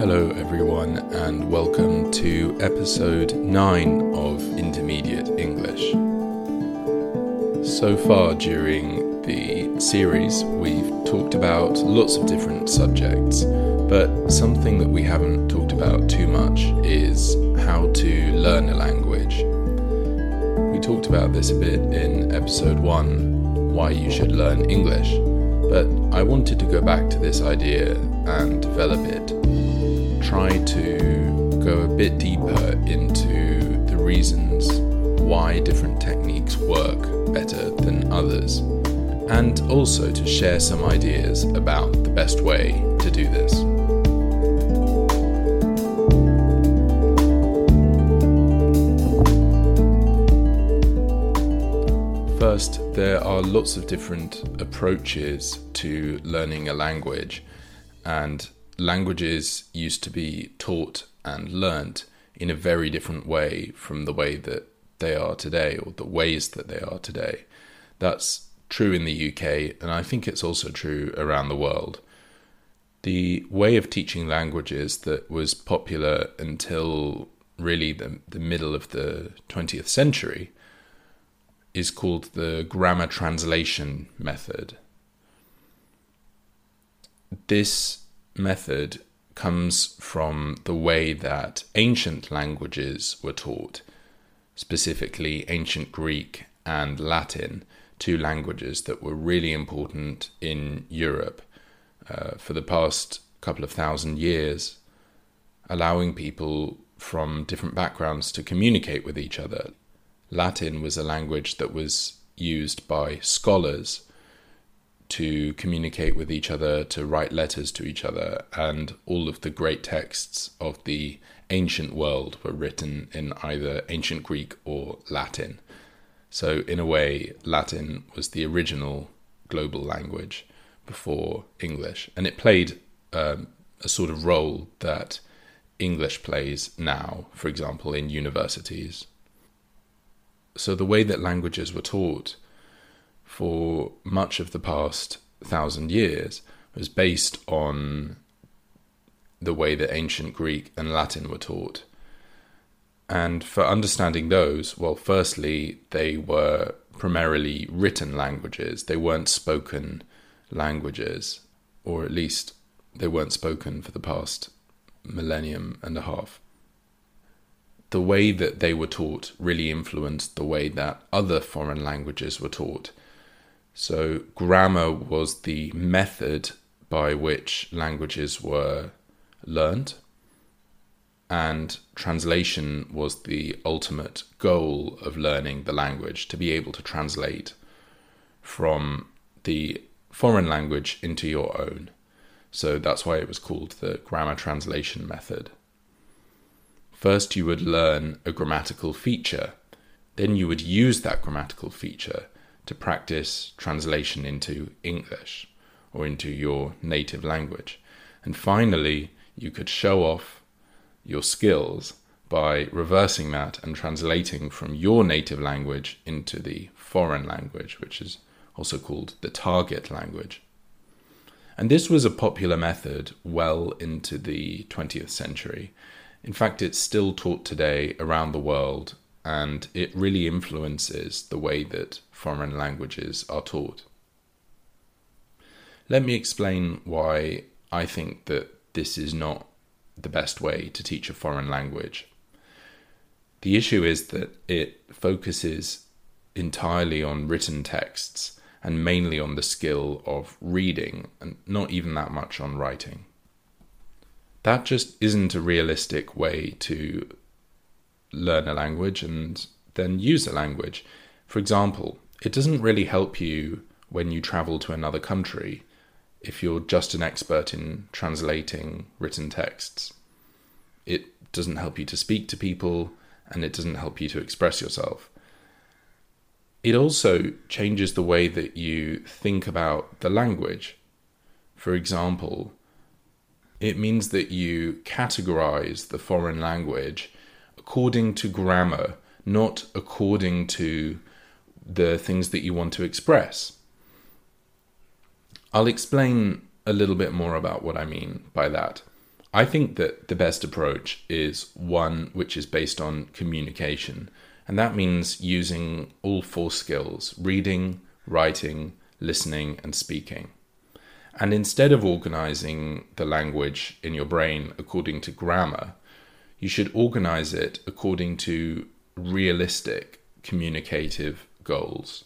Hello, everyone, and welcome to episode 9 of Intermediate English. So far during the series, we've talked about lots of different subjects, but something that we haven't talked about too much is how to learn a language. We talked about this a bit in episode 1 why you should learn English, but I wanted to go back to this idea and develop it try to go a bit deeper into the reasons why different techniques work better than others, and also to share some ideas about the best way to do this. First, there are lots of different approaches to learning a language, and languages used to be taught and learnt in a very different way from the way that they are today or the ways that they are today. That's true in the UK, and I think it's also true around the world. The way of teaching languages that was popular until really the, the middle of the 20th century is called the grammar translation method. This method comes from the way that ancient languages were taught, specifically ancient Greek and Latin, two languages that were really important in Europe uh, for the past couple of thousand years, allowing people from different backgrounds to communicate with each other. Latin was a language that was used by scholars to communicate with each other, to write letters to each other, and all of the great texts of the ancient world were written in either ancient Greek or Latin. So, in a way, Latin was the original global language before English, and it played um, a sort of role that English plays now, for example, in universities. So, the way that languages were taught for much of the past thousand years was based on the way that ancient Greek and Latin were taught. And for understanding those, well, firstly, they were primarily written languages, they weren't spoken languages, or at least they weren't spoken for the past millennium and a half. The way that they were taught really influenced the way that other foreign languages were taught so, grammar was the method by which languages were learned, and translation was the ultimate goal of learning the language to be able to translate from the foreign language into your own. So, that's why it was called the grammar translation method. First, you would learn a grammatical feature, then, you would use that grammatical feature to practice translation into English or into your native language. And finally, you could show off your skills by reversing that and translating from your native language into the foreign language, which is also called the target language. And this was a popular method well into the 20th century. In fact, it's still taught today around the world and it really influences the way that foreign languages are taught. Let me explain why I think that this is not the best way to teach a foreign language. The issue is that it focuses entirely on written texts and mainly on the skill of reading and not even that much on writing. That just isn't a realistic way to learn a language and then use a language. For example, it doesn't really help you when you travel to another country if you're just an expert in translating written texts. It doesn't help you to speak to people and it doesn't help you to express yourself. It also changes the way that you think about the language. For example, it means that you categorize the foreign language according to grammar, not according to the things that you want to express. I'll explain a little bit more about what I mean by that. I think that the best approach is one which is based on communication, and that means using all four skills reading, writing, listening, and speaking. And instead of organizing the language in your brain according to grammar, you should organize it according to realistic communicative goals.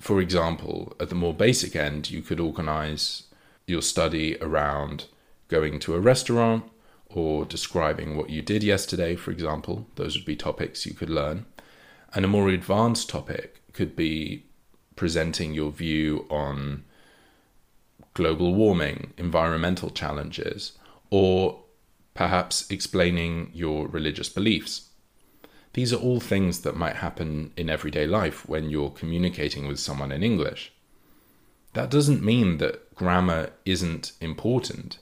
For example, at the more basic end, you could organize your study around going to a restaurant or describing what you did yesterday, for example. Those would be topics you could learn. And a more advanced topic could be presenting your view on global warming, environmental challenges, or perhaps explaining your religious beliefs. These are all things that might happen in everyday life when you're communicating with someone in English. That doesn't mean that grammar isn't important.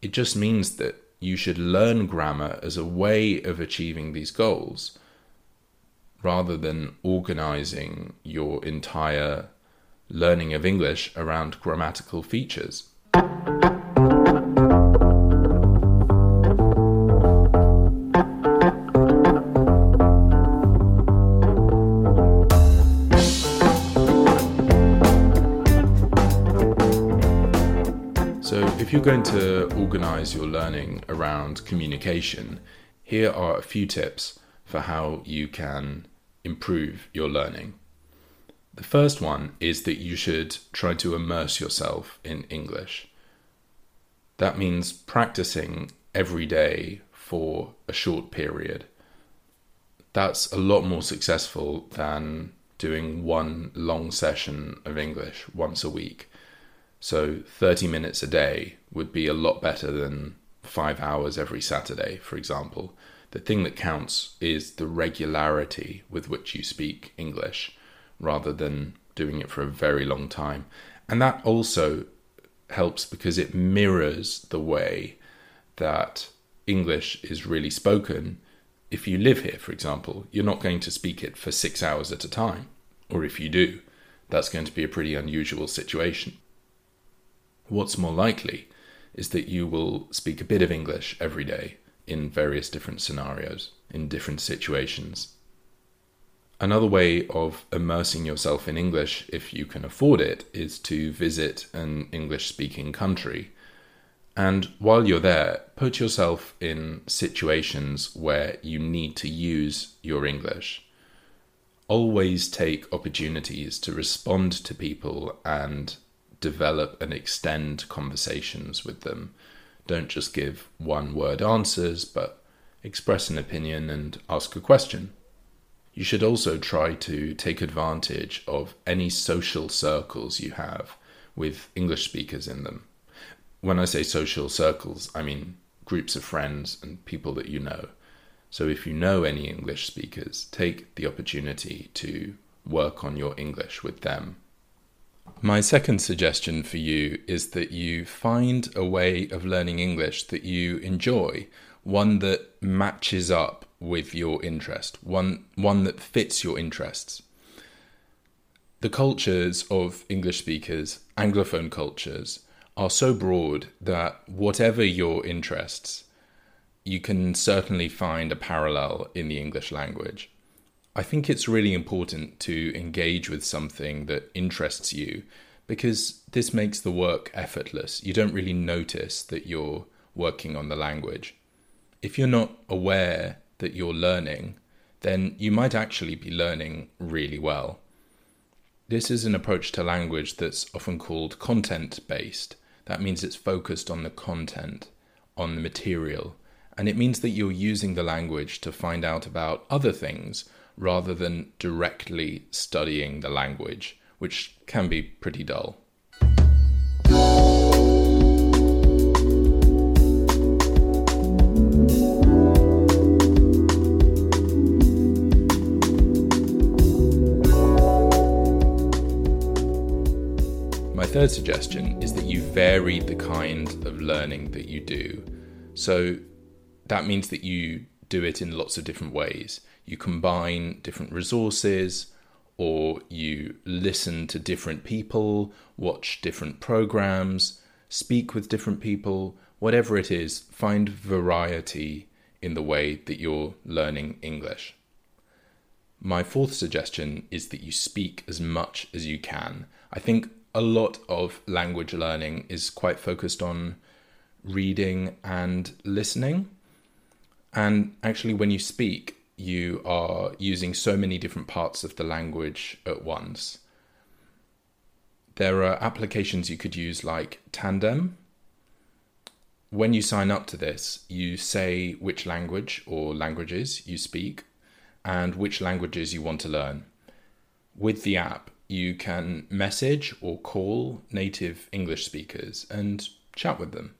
It just means that you should learn grammar as a way of achieving these goals rather than organizing your entire learning of English around grammatical features. Going to organize your learning around communication, here are a few tips for how you can improve your learning. The first one is that you should try to immerse yourself in English. That means practicing every day for a short period. That's a lot more successful than doing one long session of English once a week. So 30 minutes a day would be a lot better than five hours every Saturday, for example. The thing that counts is the regularity with which you speak English rather than doing it for a very long time. And that also helps because it mirrors the way that English is really spoken. If you live here, for example, you're not going to speak it for six hours at a time. Or if you do, that's going to be a pretty unusual situation. What's more likely is that you will speak a bit of English every day in various different scenarios, in different situations. Another way of immersing yourself in English, if you can afford it, is to visit an English speaking country. And while you're there, put yourself in situations where you need to use your English. Always take opportunities to respond to people and develop and extend conversations with them. Don't just give one word answers, but express an opinion and ask a question. You should also try to take advantage of any social circles you have with English speakers in them. When I say social circles, I mean groups of friends and people that you know. So if you know any English speakers, take the opportunity to work on your English with them my second suggestion for you is that you find a way of learning English that you enjoy, one that matches up with your interest, one one that fits your interests. The cultures of English speakers, anglophone cultures, are so broad that whatever your interests, you can certainly find a parallel in the English language. I think it's really important to engage with something that interests you because this makes the work effortless. You don't really notice that you're working on the language. If you're not aware that you're learning, then you might actually be learning really well. This is an approach to language that's often called content based. That means it's focused on the content, on the material, and it means that you're using the language to find out about other things rather than directly studying the language, which can be pretty dull. My third suggestion is that you vary the kind of learning that you do. So that means that you do it in lots of different ways you combine different resources or you listen to different people, watch different programs, speak with different people, whatever it is, find variety in the way that you're learning English. My fourth suggestion is that you speak as much as you can. I think a lot of language learning is quite focused on reading and listening. And actually, when you speak, you are using so many different parts of the language at once. There are applications you could use like Tandem. When you sign up to this, you say which language or languages you speak and which languages you want to learn. With the app, you can message or call native English speakers and chat with them.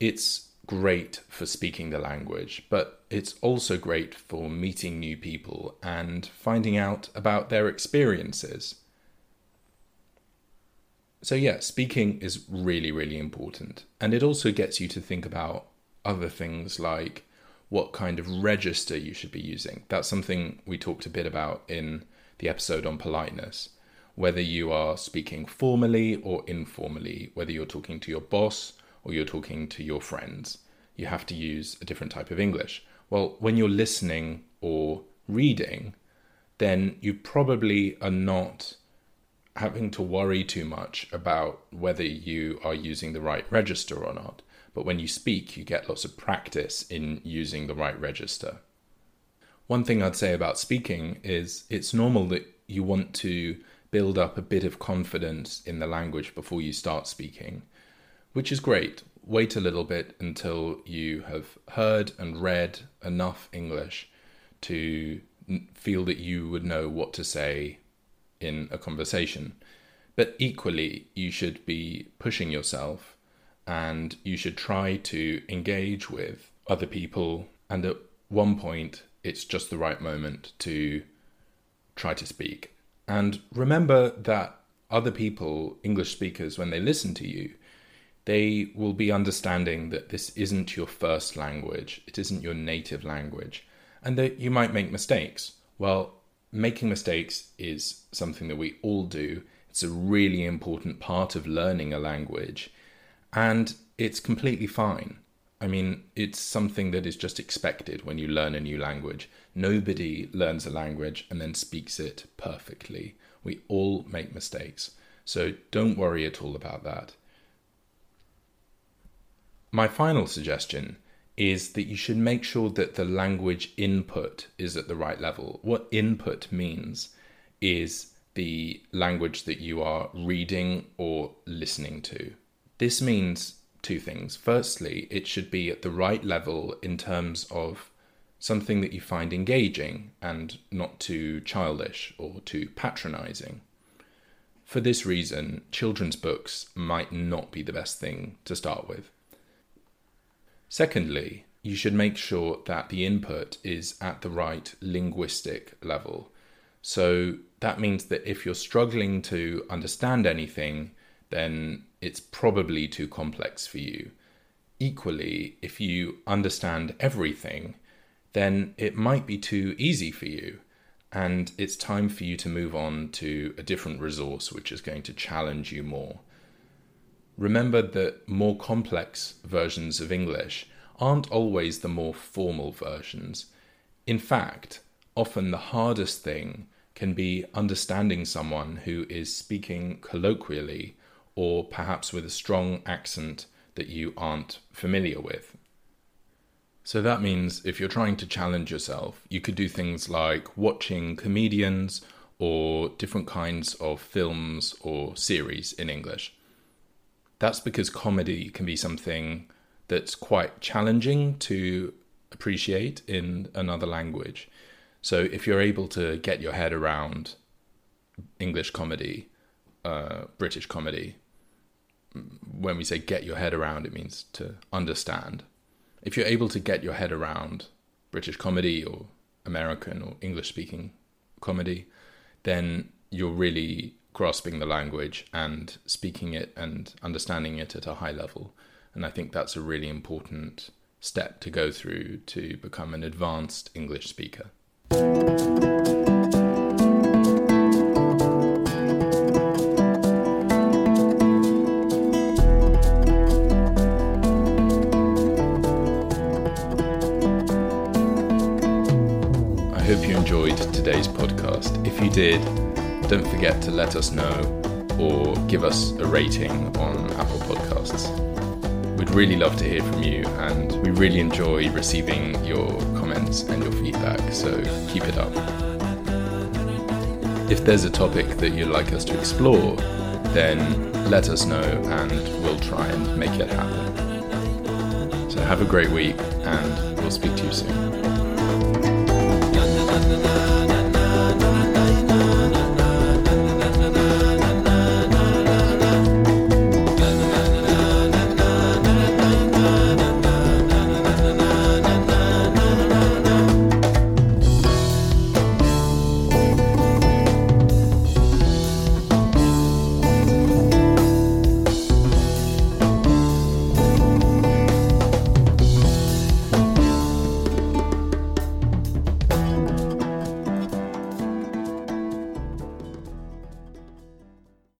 It's great for speaking the language, but it's also great for meeting new people and finding out about their experiences. So, yeah, speaking is really, really important. And it also gets you to think about other things like what kind of register you should be using. That's something we talked a bit about in the episode on politeness. Whether you are speaking formally or informally, whether you're talking to your boss or you're talking to your friends, you have to use a different type of English. Well, when you're listening or reading, then you probably are not having to worry too much about whether you are using the right register or not. But when you speak, you get lots of practice in using the right register. One thing I'd say about speaking is it's normal that you want to build up a bit of confidence in the language before you start speaking, which is great. Wait a little bit until you have heard and read enough English to feel that you would know what to say in a conversation. But equally, you should be pushing yourself and you should try to engage with other people. And at one point, it's just the right moment to try to speak. And remember that other people, English speakers, when they listen to you, they will be understanding that this isn't your first language, it isn't your native language, and that you might make mistakes. Well, making mistakes is something that we all do. It's a really important part of learning a language, and it's completely fine. I mean, it's something that is just expected when you learn a new language. Nobody learns a language and then speaks it perfectly. We all make mistakes. So don't worry at all about that. My final suggestion is that you should make sure that the language input is at the right level. What input means is the language that you are reading or listening to. This means two things. Firstly, it should be at the right level in terms of something that you find engaging and not too childish or too patronizing. For this reason, children's books might not be the best thing to start with. Secondly, you should make sure that the input is at the right linguistic level. So that means that if you're struggling to understand anything, then it's probably too complex for you. Equally, if you understand everything, then it might be too easy for you. And it's time for you to move on to a different resource which is going to challenge you more. Remember that more complex versions of English aren't always the more formal versions. In fact, often the hardest thing can be understanding someone who is speaking colloquially or perhaps with a strong accent that you aren't familiar with. So that means if you're trying to challenge yourself, you could do things like watching comedians or different kinds of films or series in English. That's because comedy can be something that's quite challenging to appreciate in another language. So if you're able to get your head around English comedy, uh, British comedy, when we say get your head around, it means to understand. If you're able to get your head around British comedy or American or English speaking comedy, then you're really grasping the language and speaking it and understanding it at a high level. And I think that's a really important step to go through to become an advanced English speaker. I hope you enjoyed today's podcast. If you did, don't forget to let us know or give us a rating on Apple Podcasts. We'd really love to hear from you, and we really enjoy receiving your comments and your feedback, so keep it up. If there's a topic that you'd like us to explore, then let us know and we'll try and make it happen. So have a great week, and we'll speak to you soon.